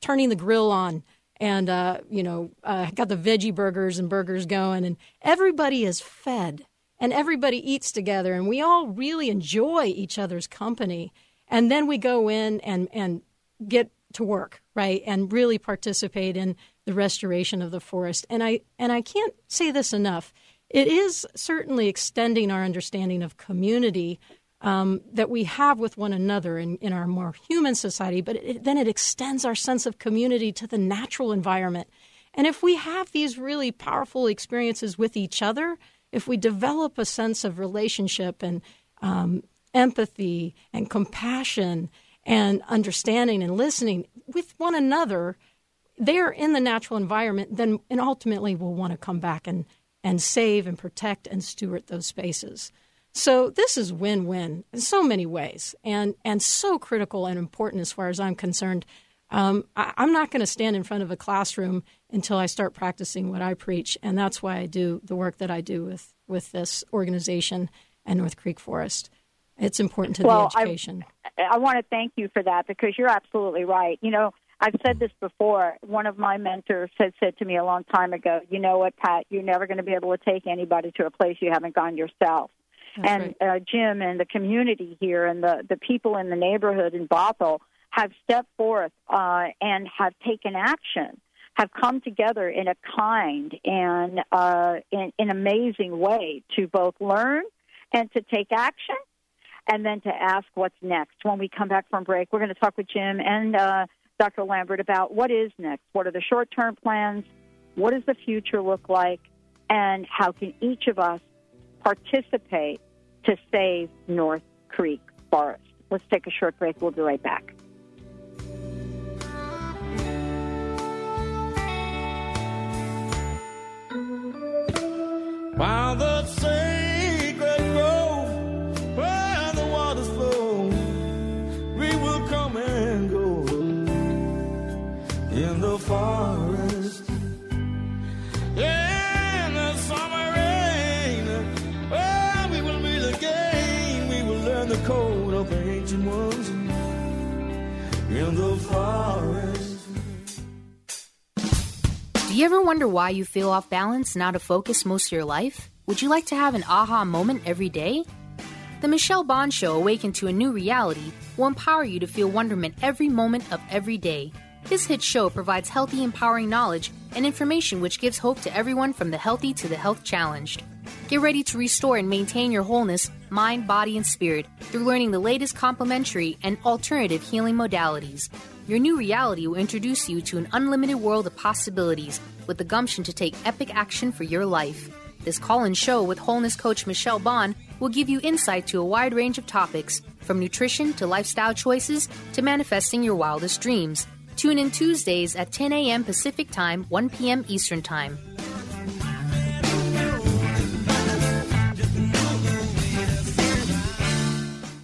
[SPEAKER 3] turning the grill on and uh, you know uh, got the veggie burgers and burgers going, and everybody is fed and everybody eats together and we all really enjoy each other's company. And then we go in and and get to work right and really participate in the restoration of the forest. And i and i can't say this enough. It is certainly extending our understanding of community um, that we have with one another in, in our more human society, but it, then it extends our sense of community to the natural environment. And if we have these really powerful experiences with each other, if we develop a sense of relationship and um, empathy and compassion and understanding and listening with one another they're in the natural environment then and ultimately we'll want to come back and and save and protect and steward those spaces so this is win-win in so many ways and and so critical and important as far as i'm concerned um, I, i'm not going to stand in front of a classroom until I start practicing what I preach. And that's why I do the work that I do with, with this organization and North Creek Forest. It's important to
[SPEAKER 1] well,
[SPEAKER 3] the education.
[SPEAKER 1] I, I want to thank you for that because you're absolutely right. You know, I've said this before. One of my mentors had said to me a long time ago, you know what, Pat, you're never going to be able to take anybody to a place you haven't gone yourself.
[SPEAKER 3] That's
[SPEAKER 1] and right. uh, Jim and the community here and the, the people in the neighborhood in Bothell have stepped forth uh, and have taken action have come together in a kind and uh, in, in amazing way to both learn and to take action and then to ask what's next. When we come back from break, we're going to talk with Jim and uh, Dr. Lambert about what is next. What are the short term plans? What does the future look like? And how can each of us participate to save North Creek Forest? Let's take a short break. We'll be right back.
[SPEAKER 11] While the sacred grove where the waters flow, we will come and go in the forest.
[SPEAKER 10] Wonder why you feel off balance and out of focus most of your life? Would you like to have an aha moment every day? The Michelle Bond Show Awaken to a New Reality will empower you to feel wonderment every moment of every day. This hit show provides healthy, empowering knowledge and information which gives hope to everyone from the healthy to the health challenged. Get ready to restore and maintain your wholeness, mind, body, and spirit through learning the latest complementary and alternative healing modalities. Your new reality will introduce you to an unlimited world of possibilities with the gumption to take epic action for your life. This call in show with wholeness coach Michelle Bond will give you insight to a wide range of topics, from nutrition to lifestyle choices to manifesting your wildest dreams. Tune in Tuesdays at 10 a.m. Pacific Time, 1 p.m. Eastern Time.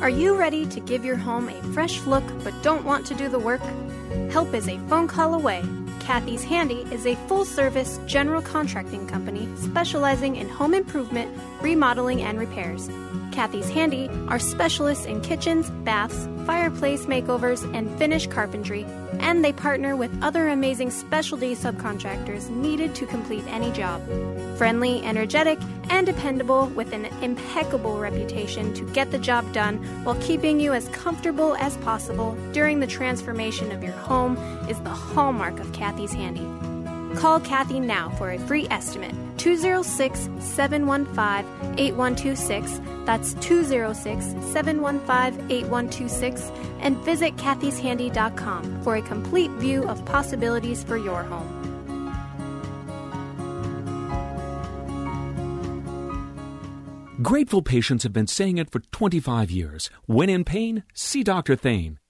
[SPEAKER 5] Are you ready to give your home a fresh look but don't want to do the work? Help is a phone call away. Kathy's Handy is a full service general contracting company specializing in home improvement, remodeling, and repairs. Kathy's Handy are specialists in kitchens, baths, fireplace makeovers, and finish carpentry. And they partner with other amazing specialty subcontractors needed to complete any job. Friendly, energetic, and dependable with an impeccable reputation to get the job done while keeping you as comfortable as possible during the transformation of your home is the hallmark of Kathy's Handy. Call Kathy now for a free estimate 206 715 8126. That's 206 715 8126. And visit kathyshandy.com for a complete view of possibilities for your home.
[SPEAKER 12] Grateful patients have been saying it for 25 years. When in pain, see Dr. Thane.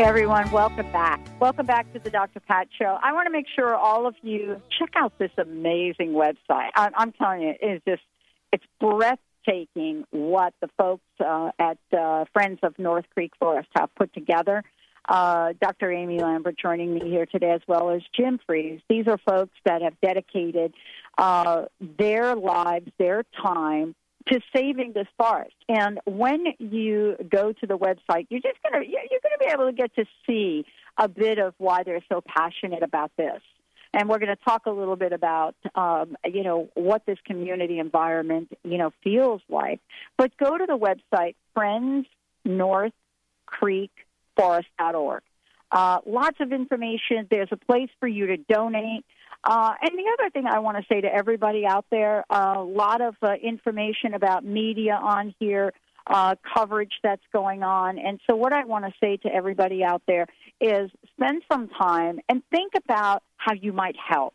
[SPEAKER 1] Hey everyone, welcome back. Welcome back to the Dr. Pat Show. I want to make sure all of you check out this amazing website. I, I'm telling you, it is just it's breathtaking what the folks uh, at uh, Friends of North Creek Forest have put together. Uh, Dr. Amy Lambert joining me here today, as well as Jim Freese. These are folks that have dedicated uh, their lives, their time to saving this forest. And when you go to the website, you're just gonna you're gonna be able to get to see a bit of why they're so passionate about this. And we're going to talk a little bit about, um, you know, what this community environment, you know, feels like. But go to the website friendsnorthcreekforest.org. Uh, lots of information. There's a place for you to donate. Uh, and the other thing I want to say to everybody out there, a lot of uh, information about media on here, uh, coverage that's going on. And so, what I want to say to everybody out there is spend some time and think about how you might help.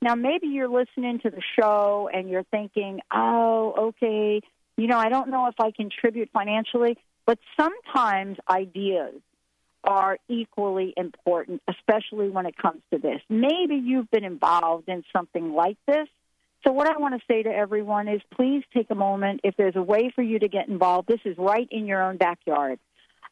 [SPEAKER 1] Now, maybe you're listening to the show and you're thinking, oh, okay, you know, I don't know if I contribute financially, but sometimes ideas are equally important, especially when it comes to this. Maybe you've been involved in something like this. So, what I want to say to everyone is please take a moment. If there's a way for you to get involved, this is right in your own backyard.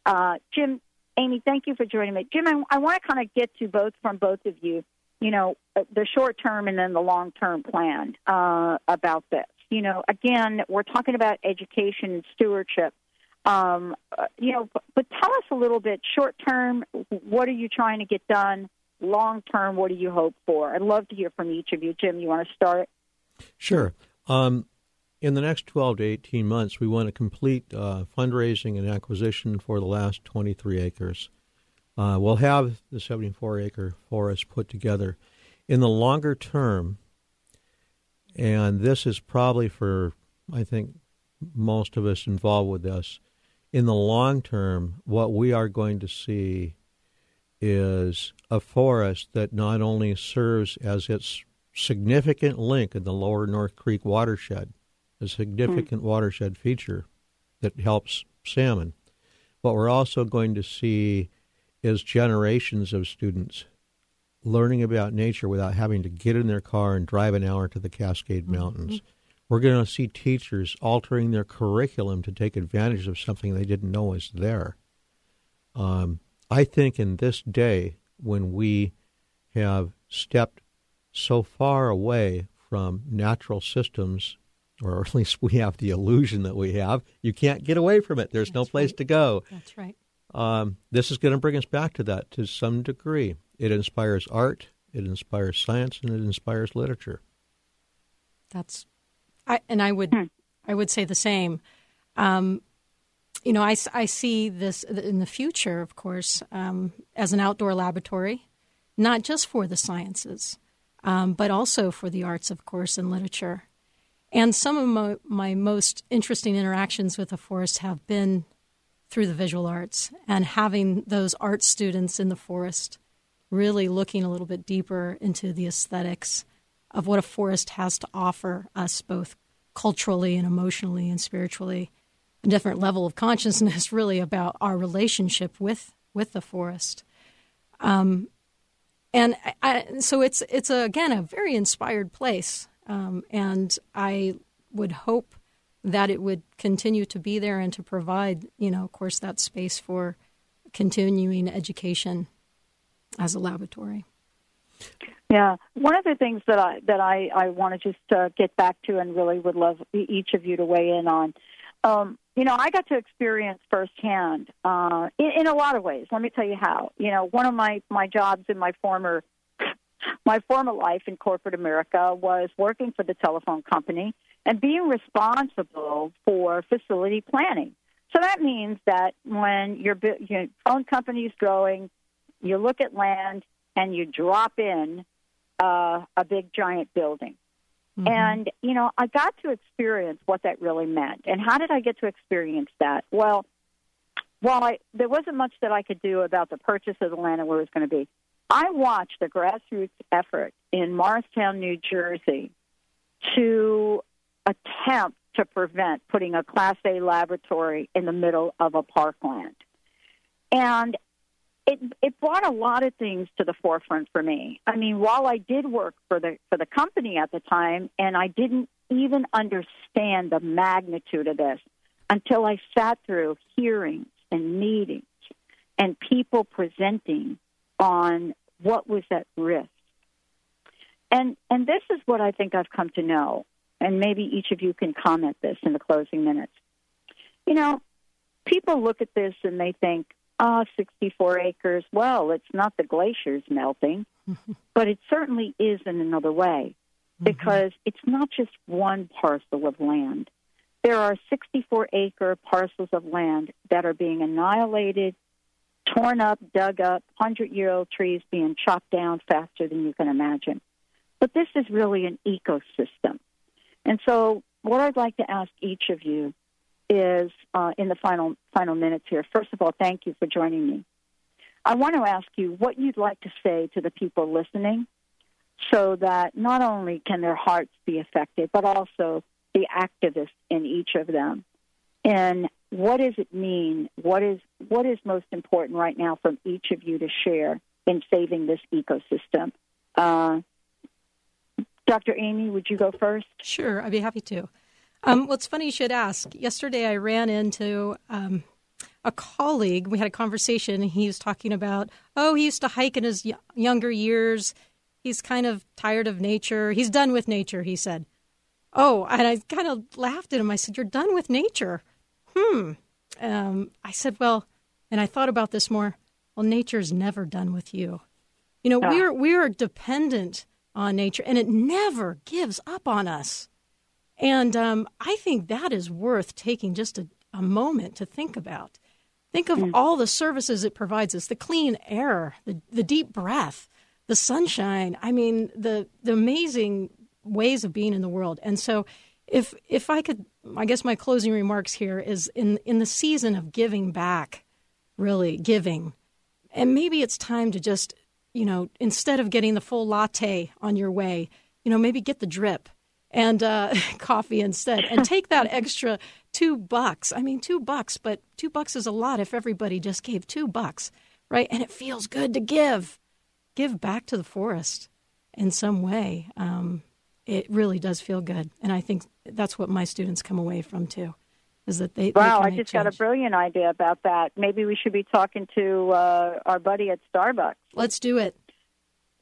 [SPEAKER 1] Uh, Jim, Amy, thank you for joining me. Jim, I, I want to kind of get to both from both of you, you know, uh, the short term and then the long term plan uh, about this. You know, again, we're talking about education and stewardship. Um, uh, you know, but, tell us a little bit. Short term, what are you trying to get done? Long term, what do you hope for? I'd love to hear from each of you. Jim, you want to start?
[SPEAKER 4] Sure. Um, in the next 12 to 18 months, we want to complete uh, fundraising and acquisition for the last 23 acres. Uh, we'll have the 74 acre forest put together. In the longer term, and this is probably for, I think, most of us involved with this, in the long term, what we are going to see is a forest that not only serves as its significant link in the lower North Creek watershed, a significant mm. watershed feature that helps salmon, what we're also going to see is generations of students learning about nature without having to get in their car and drive an hour to the Cascade mm-hmm. Mountains. Mm-hmm. We're going to see teachers altering their curriculum to take advantage of something they didn't know was there. Um, I think in this day, when we have stepped so far away from natural systems, or at least we have the illusion that we have, you can't get away from it. There's That's no place
[SPEAKER 3] right.
[SPEAKER 4] to go.
[SPEAKER 3] That's right.
[SPEAKER 4] Um, this is going to bring us back to that to some degree. It inspires art, it inspires science, and it inspires literature.
[SPEAKER 3] That's I, and I would, hmm. I would say the same. Um, you know, I, I see this in the future, of course, um, as an outdoor laboratory, not just for the sciences, um, but also for the arts, of course, and literature. And some of my, my most interesting interactions with the forest have been through the visual arts and having those art students in the forest really looking a little bit deeper into the aesthetics of what a forest has to offer us both culturally and emotionally and spiritually, a different level of consciousness, really about our relationship with with the forest. Um, and I, so it's it's a, again a very inspired place, um, and I would hope that it would continue to be there and to provide, you know, of course, that space for continuing education as a laboratory.
[SPEAKER 1] Yeah, one of the things that I that I I want to just uh, get back to and really would love each of you to weigh in on. Um, you know, I got to experience firsthand uh, in, in a lot of ways. Let me tell you how. You know, one of my my jobs in my former my former life in corporate America was working for the telephone company and being responsible for facility planning. So that means that when your, your phone company is growing, you look at land and you drop in uh, a big giant building. Mm-hmm. And, you know, I got to experience what that really meant. And how did I get to experience that? Well, while I, there wasn't much that I could do about the purchase of the land and where it was going to be, I watched the grassroots effort in Morristown, New Jersey to attempt to prevent putting a Class A laboratory in the middle of a parkland. And it it brought a lot of things to the forefront for me. I mean, while I did work for the for the company at the time, and I didn't even understand the magnitude of this until I sat through hearings and meetings and people presenting on what was at risk. And and this is what I think I've come to know, and maybe each of you can comment this in the closing minutes. You know, people look at this and they think, Ah, 64 acres. Well, it's not the glaciers melting, but it certainly is in another way mm-hmm. because it's not just one parcel of land. There are 64 acre parcels of land that are being annihilated, torn up, dug up, 100 year old trees being chopped down faster than you can imagine. But this is really an ecosystem. And so, what I'd like to ask each of you is uh, in the final final minutes here. First of all, thank you for joining me. I want to ask you what you'd like to say to the people listening, so that not only can their hearts be affected, but also the activists in each of them. And what does it mean? What is what is most important right now from each of you to share in saving this ecosystem? Uh, Dr. Amy, would you go first?
[SPEAKER 3] Sure, I'd be happy to. Um, well, it's funny you should ask. Yesterday, I ran into um, a colleague. We had a conversation. He was talking about, oh, he used to hike in his y- younger years. He's kind of tired of nature. He's done with nature, he said. Oh, and I kind of laughed at him. I said, You're done with nature. Hmm. Um, I said, Well, and I thought about this more. Well, nature's never done with you. You know, we're we're dependent on nature, and it never gives up on us. And um, I think that is worth taking just a, a moment to think about. Think of mm. all the services it provides us the clean air, the, the deep breath, the sunshine. I mean, the, the amazing ways of being in the world. And so, if, if I could, I guess my closing remarks here is in, in the season of giving back, really giving, and maybe it's time to just, you know, instead of getting the full latte on your way, you know, maybe get the drip and uh, coffee instead, and take that extra two bucks. I mean, two bucks, but two bucks is a lot if everybody just gave two bucks, right? And it feels good to give, give back to the forest in some way. Um, it really does feel good, and I think that's what my students come away from too. Is that they?
[SPEAKER 1] Wow,
[SPEAKER 3] they
[SPEAKER 1] I just got a brilliant idea about that. Maybe we should be talking to uh, our buddy at Starbucks.
[SPEAKER 3] Let's do it.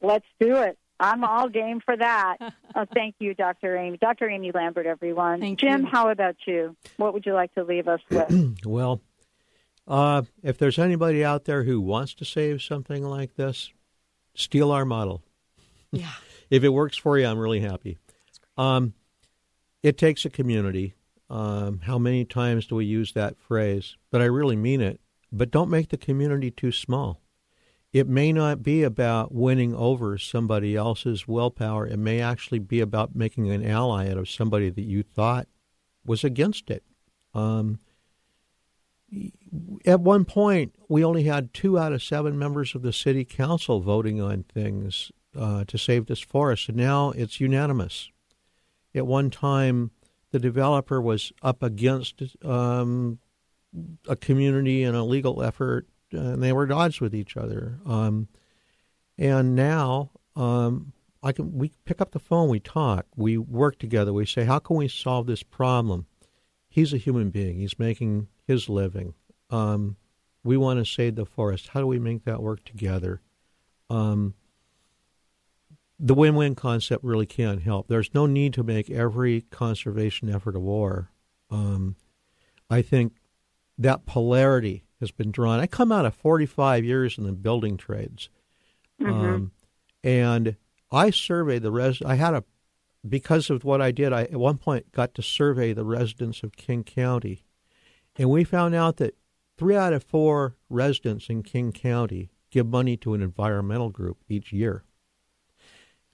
[SPEAKER 1] Let's do it. I'm all game for that. oh, thank you, Dr. Amy. Dr. Amy Lambert, everyone.
[SPEAKER 3] Thank
[SPEAKER 1] Jim,
[SPEAKER 3] you.
[SPEAKER 1] how about you? What would you like to leave us with?
[SPEAKER 4] well, uh, if there's anybody out there who wants to save something like this, steal our model.
[SPEAKER 3] Yeah.
[SPEAKER 4] if it works for you, I'm really happy. Um, it takes a community. Um, how many times do we use that phrase? But I really mean it. But don't make the community too small it may not be about winning over somebody else's willpower. It may actually be about making an ally out of somebody that you thought was against it. Um, at one point, we only had two out of seven members of the city council voting on things uh, to save this forest, and now it's unanimous. At one time, the developer was up against um, a community and a legal effort, and they were at odds with each other. Um, and now um, I can we pick up the phone, we talk, we work together. We say, how can we solve this problem? He's a human being. He's making his living. Um, we want to save the forest. How do we make that work together? Um, the win-win concept really can help. There's no need to make every conservation effort a war. Um, I think that polarity has been drawn. I come out of 45 years in the building trades,
[SPEAKER 1] Mm-hmm.
[SPEAKER 4] um, and I surveyed the res. I had a because of what I did. I at one point got to survey the residents of King County, and we found out that three out of four residents in King County give money to an environmental group each year.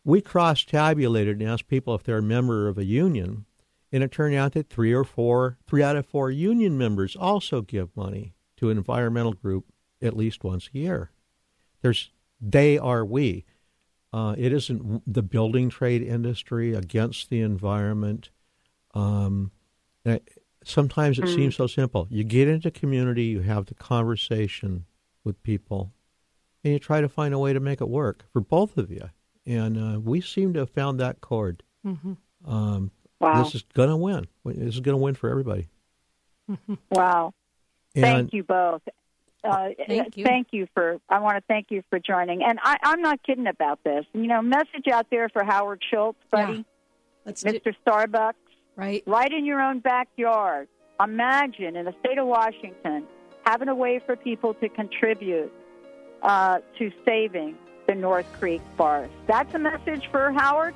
[SPEAKER 4] We cross tabulated and asked people if they're a member of a union, and it turned out that three or four, three out of four union members also give money to an environmental group at least once a year. There's they are we. Uh, it isn't the building trade industry against the environment. Um, uh, sometimes it
[SPEAKER 1] Mm.
[SPEAKER 4] seems so simple. You get into community, you have the conversation with people, and you try to find a way to make it work for both of you. And uh, we seem to have found that chord.
[SPEAKER 3] Mm-hmm.
[SPEAKER 4] Um,
[SPEAKER 1] Wow.
[SPEAKER 4] This is going to win. This is going to win for everybody.
[SPEAKER 1] Wow.
[SPEAKER 4] And
[SPEAKER 1] thank you both. Uh,
[SPEAKER 3] Thank you.
[SPEAKER 1] Thank you for. I want to thank you for joining. And I, I'm not kidding about this. You know, message out there for Howard Schultz, buddy,
[SPEAKER 3] Let's do,
[SPEAKER 1] Mr. Starbucks,
[SPEAKER 3] right.
[SPEAKER 1] right in your own backyard. Imagine in the state of Washington having a way for people to contribute uh, to saving the North Creek forest. That's a message for Howard,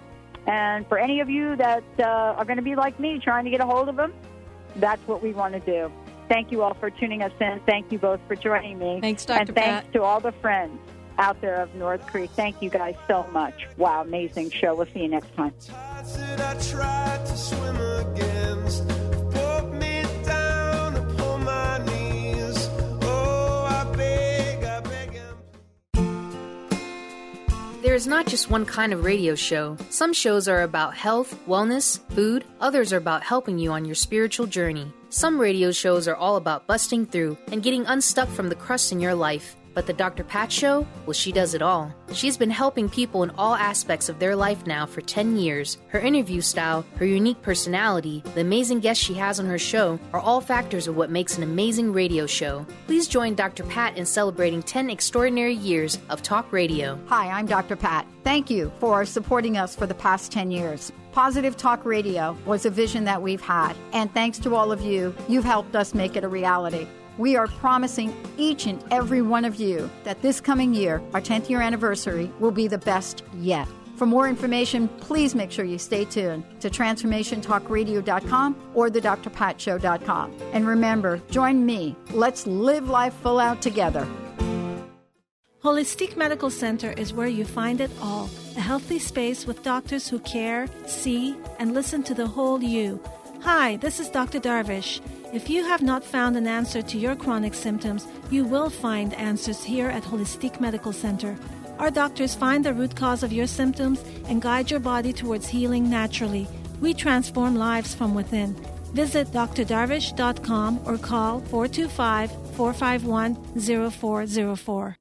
[SPEAKER 1] and for any of you that uh, are going to be like me, trying to get a hold of him. That's what we want to do. Thank you all for tuning us in. Thank you both for joining me.
[SPEAKER 3] Thanks, Dr.
[SPEAKER 1] And thanks
[SPEAKER 3] Pat.
[SPEAKER 1] to all the friends out there of North Creek. Thank you guys so much. Wow, amazing show. We'll see you next time.
[SPEAKER 10] There is not just one kind of radio show. Some shows are about health, wellness, food, others are about helping you on your spiritual journey. Some radio shows are all about busting through and getting unstuck from the crust in your life. But the Dr. Pat Show? Well, she does it all. She's been helping people in all aspects of their life now for 10 years. Her interview style, her unique personality, the amazing guests she has on her show are all factors of what makes an amazing radio show. Please join Dr. Pat in celebrating 10 extraordinary years of talk radio.
[SPEAKER 13] Hi, I'm Dr. Pat. Thank you for supporting us for the past 10 years. Positive Talk Radio was a vision that we've had, and thanks to all of you, you've helped us make it a reality. We are promising each and every one of you that this coming year, our 10th year anniversary, will be the best yet. For more information, please make sure you stay tuned to TransformationTalkRadio.com or thedrpatshow.com. And remember, join me. Let's live life full out together.
[SPEAKER 14] Holistic Medical Center is where you find it all a healthy space with doctors who care, see, and listen to the whole you. Hi, this is Dr. Darvish. If you have not found an answer to your chronic symptoms, you will find answers here at Holistic Medical Center. Our doctors find the root cause of your symptoms and guide your body towards healing naturally. We transform lives from within. Visit drdarvish.com or call 425 451 0404.